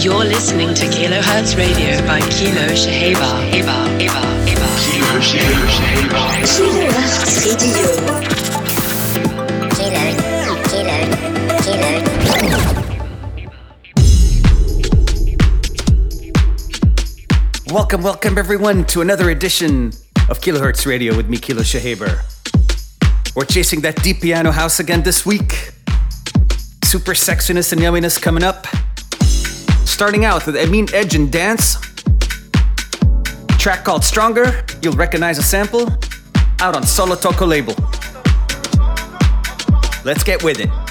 You're listening to Kilohertz Radio by Kilo Shaheba. Eba, Eba, Eba. Kilo Shaheba. Kilohertz Radio. Welcome, welcome everyone to another edition of Kilohertz Radio with me, Kilo Shahaber. We're chasing that deep piano house again this week. Super sexiness and yumminess coming up. Starting out with Amine Edge and Dance. Track called Stronger. You'll recognize a sample. Out on Solotoko label. Let's get with it.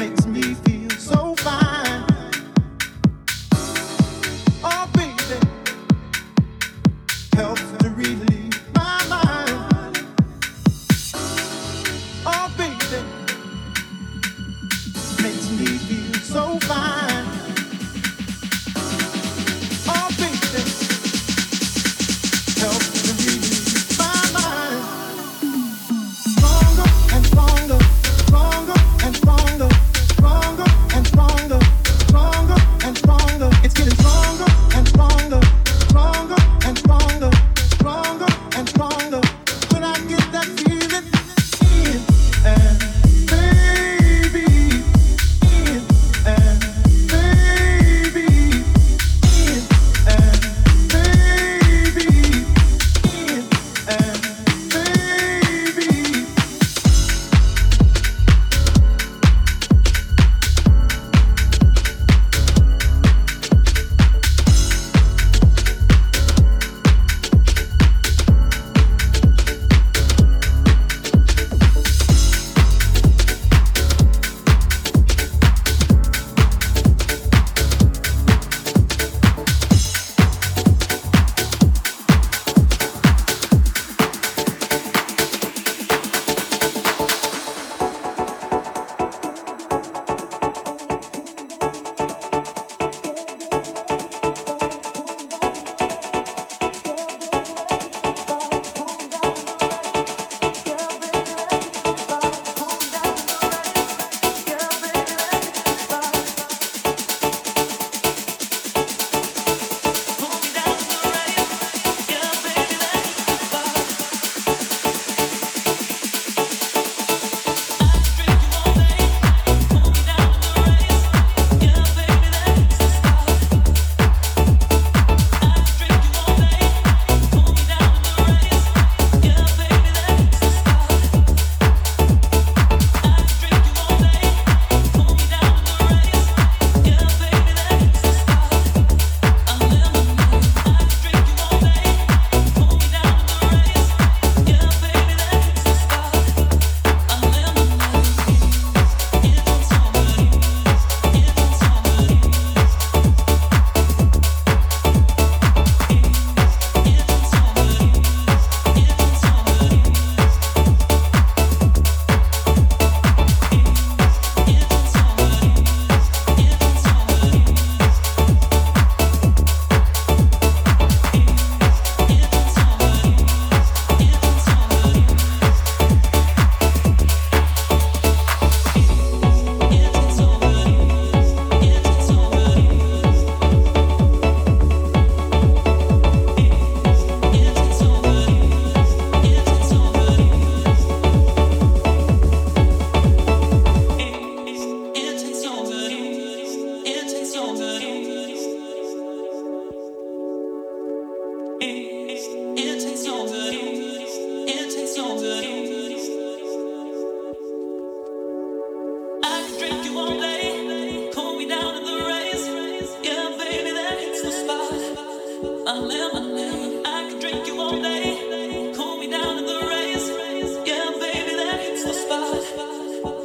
It's getting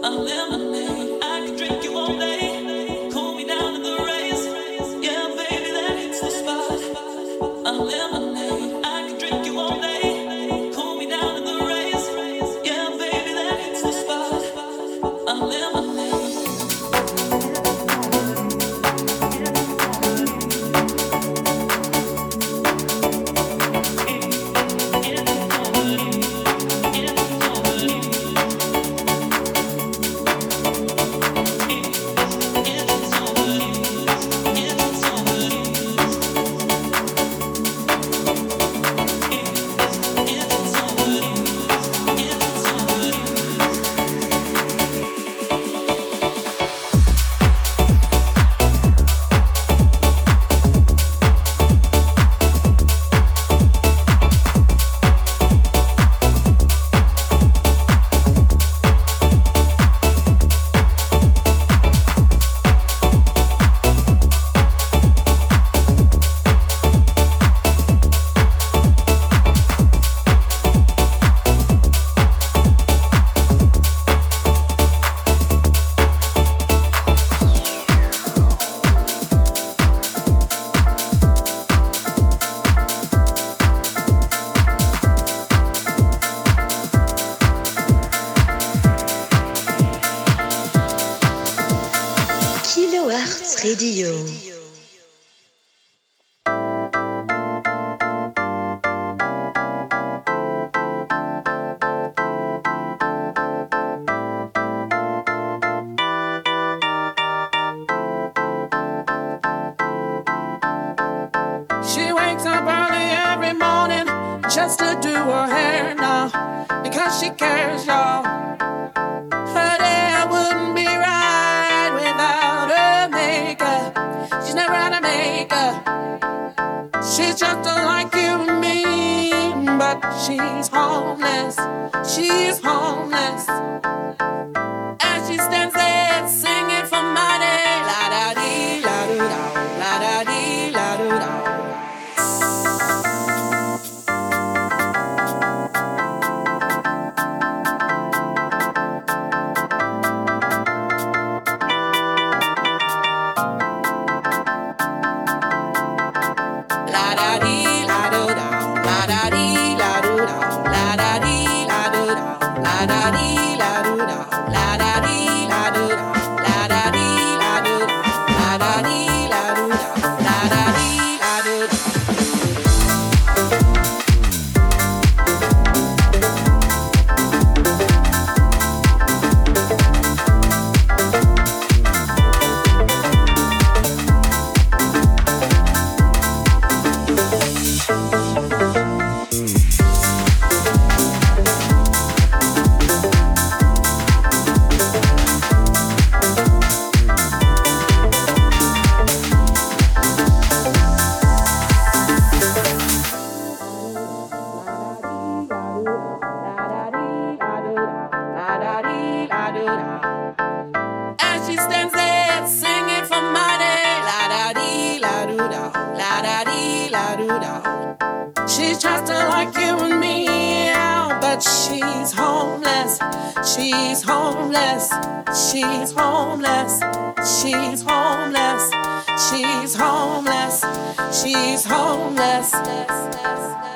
unlimited. Has to do her hair now because she cares, y'all. Her hair wouldn't be right without her makeup. She's never had of makeup. She's just like you and me, but she's homeless. She's homeless, as she stands there singing for money. Like She's homeless. She's homeless. She's homeless. She's homeless. She's homeless. She's homeless.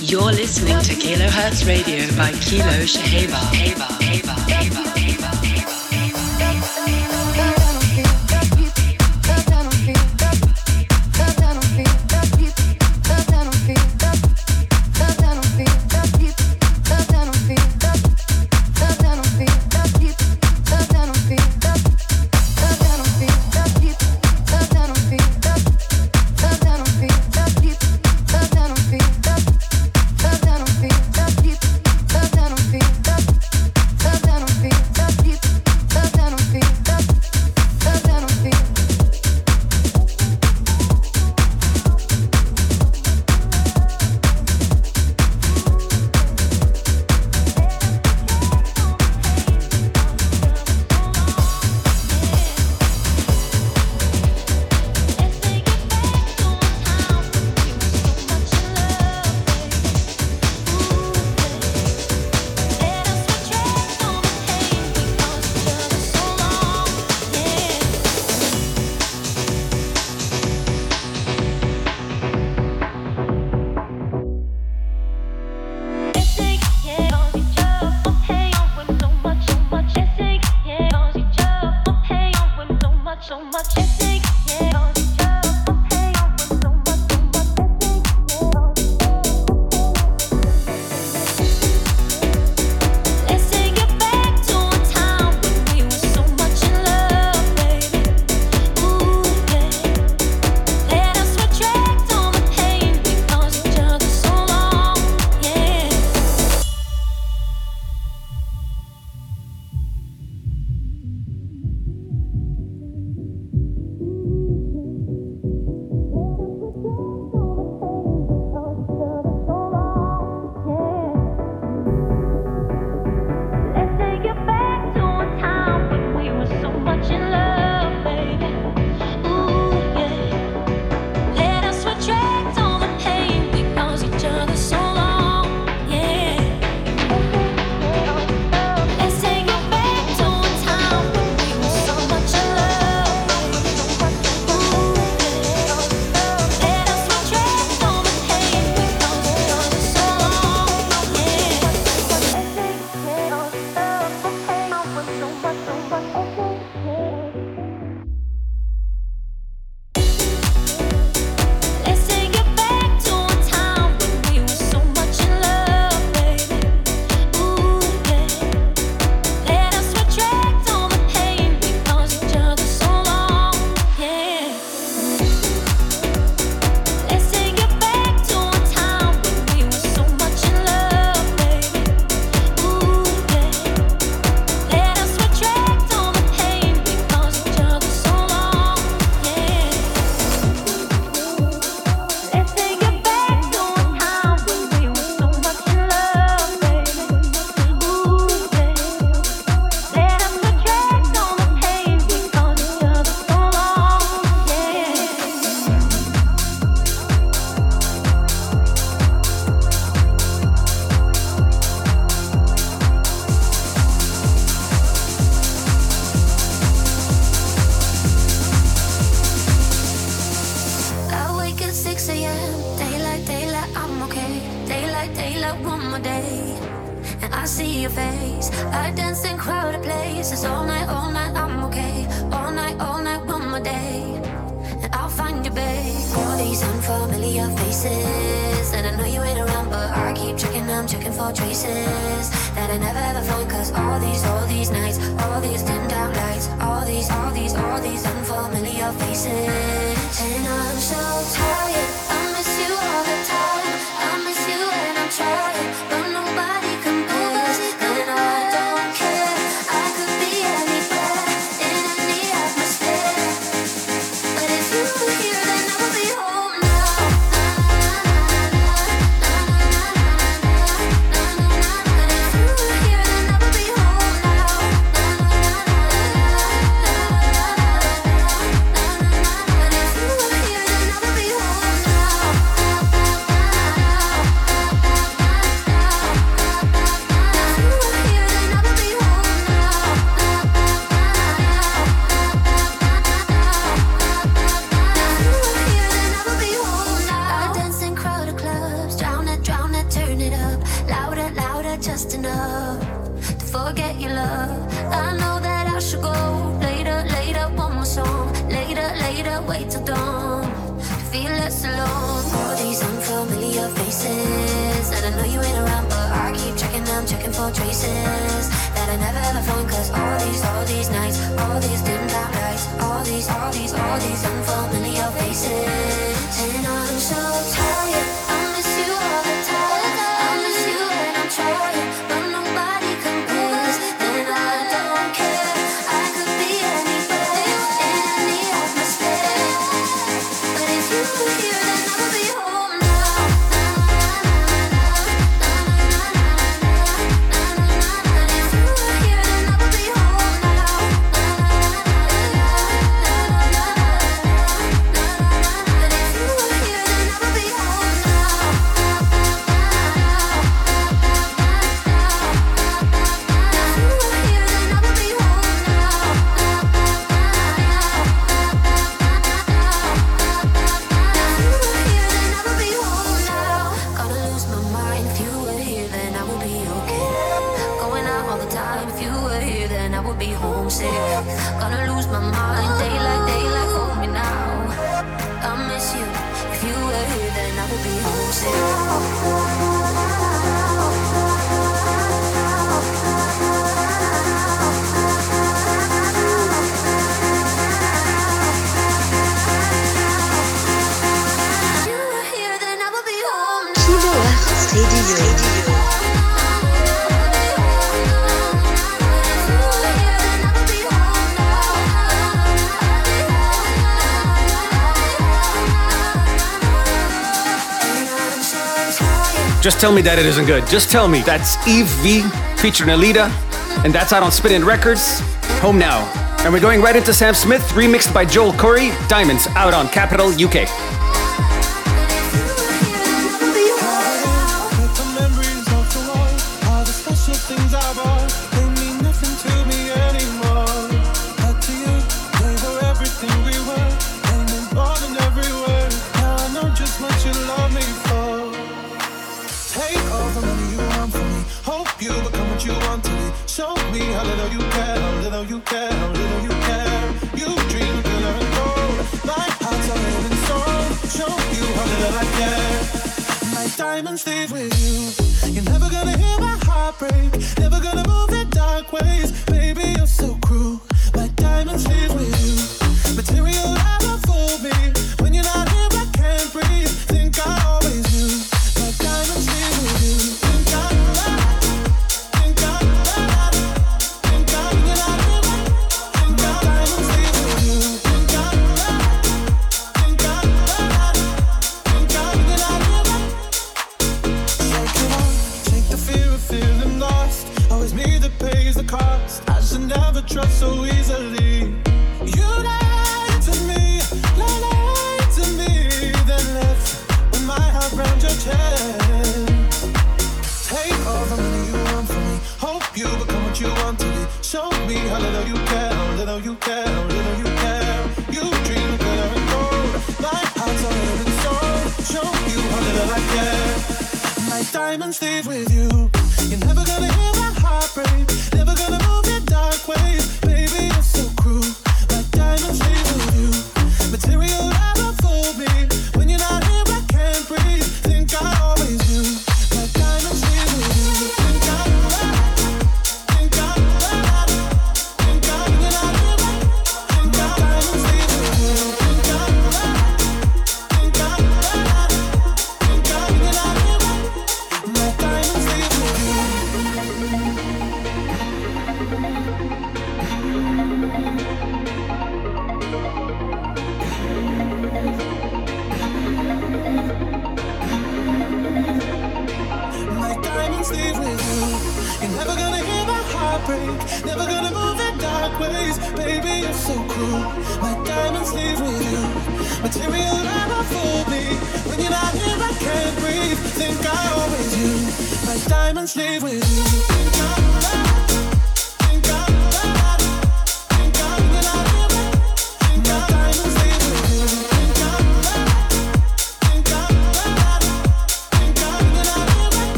You're listening to Kilohertz Radio by Kilo Shaheba. all night, all night. I'm okay. All night, all night, one more day, and I'll find you, babe. All these unfamiliar faces, and I know you ain't around, but I keep checking. I'm checking for traces that I never ever find. Cause all these, all these nights, all these dim down lights, all these, all these, all these unfamiliar faces, and I'm so tired. Heba, Heba, Heba. Just tell me that it isn't good. Just tell me. That's Eve V featuring Alita, and that's out on Spin Records. Home now. And we're going right into Sam Smith, remixed by Joel Corry. Diamonds out on Capitol UK.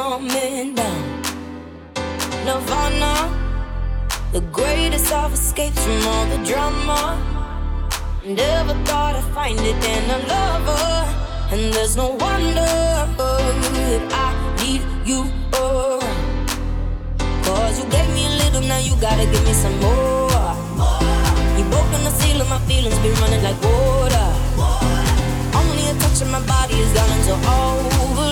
coming down. Nirvana, the greatest of escapes from all the drama. Never thought I'd find it in a lover, and there's no wonder that I need you. Oh. Cause you gave me a little, now you gotta give me some more. You broke on the seal of my feelings, been running like water. Only a touch of my body is down until over.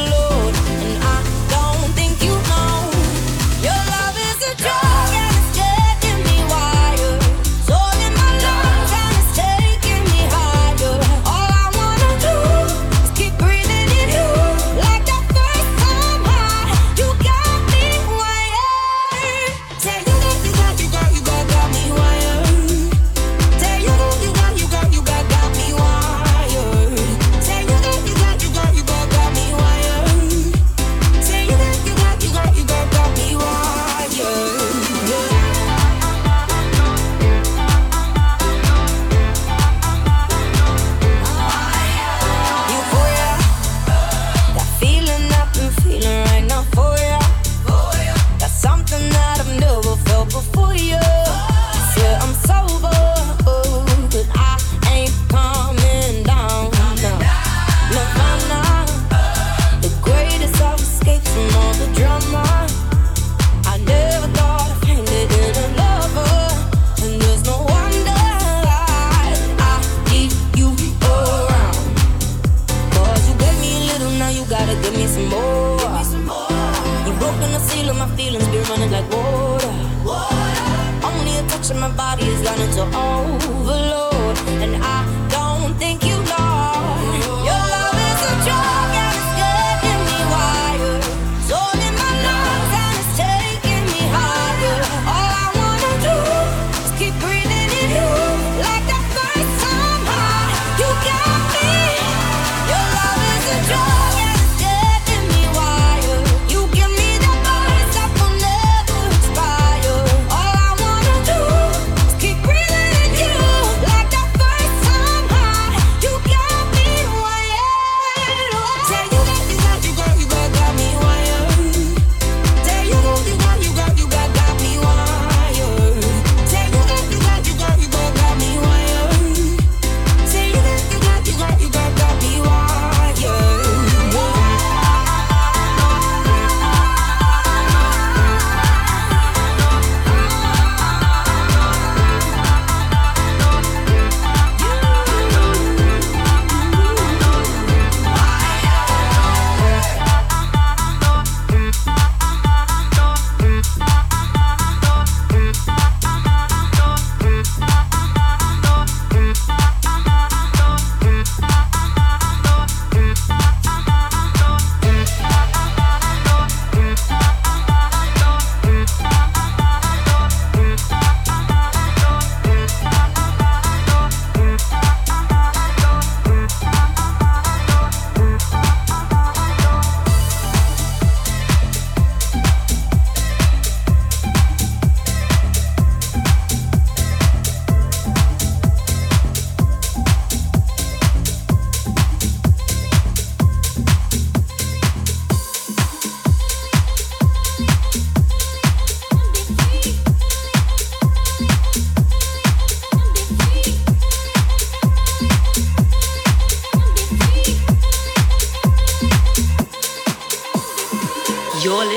overload, and I don't think you.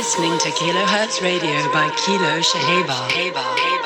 listening to Kilohertz Radio by Kilo Shaheba.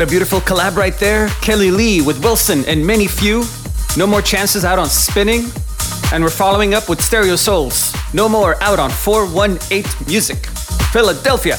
What a beautiful collab right there. Kelly Lee with Wilson and many few. No more chances out on spinning. And we're following up with Stereo Souls. No more out on 418 Music. Philadelphia.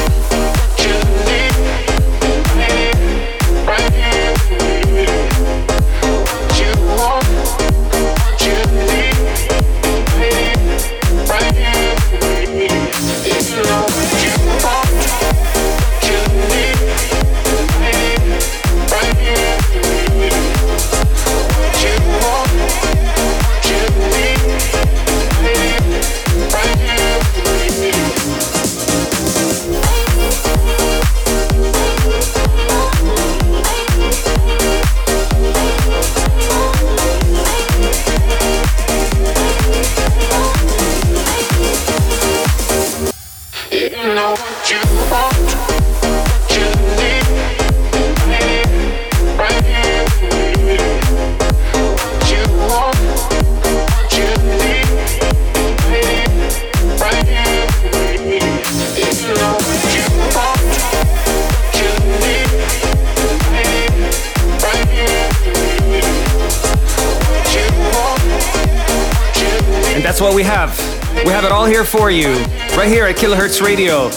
We have it all here for you, right here at Kilohertz Radio.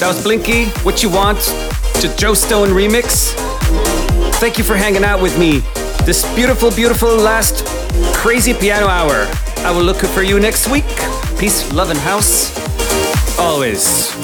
That was Blinky, What You Want, to Joe Stone remix. Thank you for hanging out with me this beautiful, beautiful last crazy piano hour. I will look for you next week. Peace, love, and house. Always.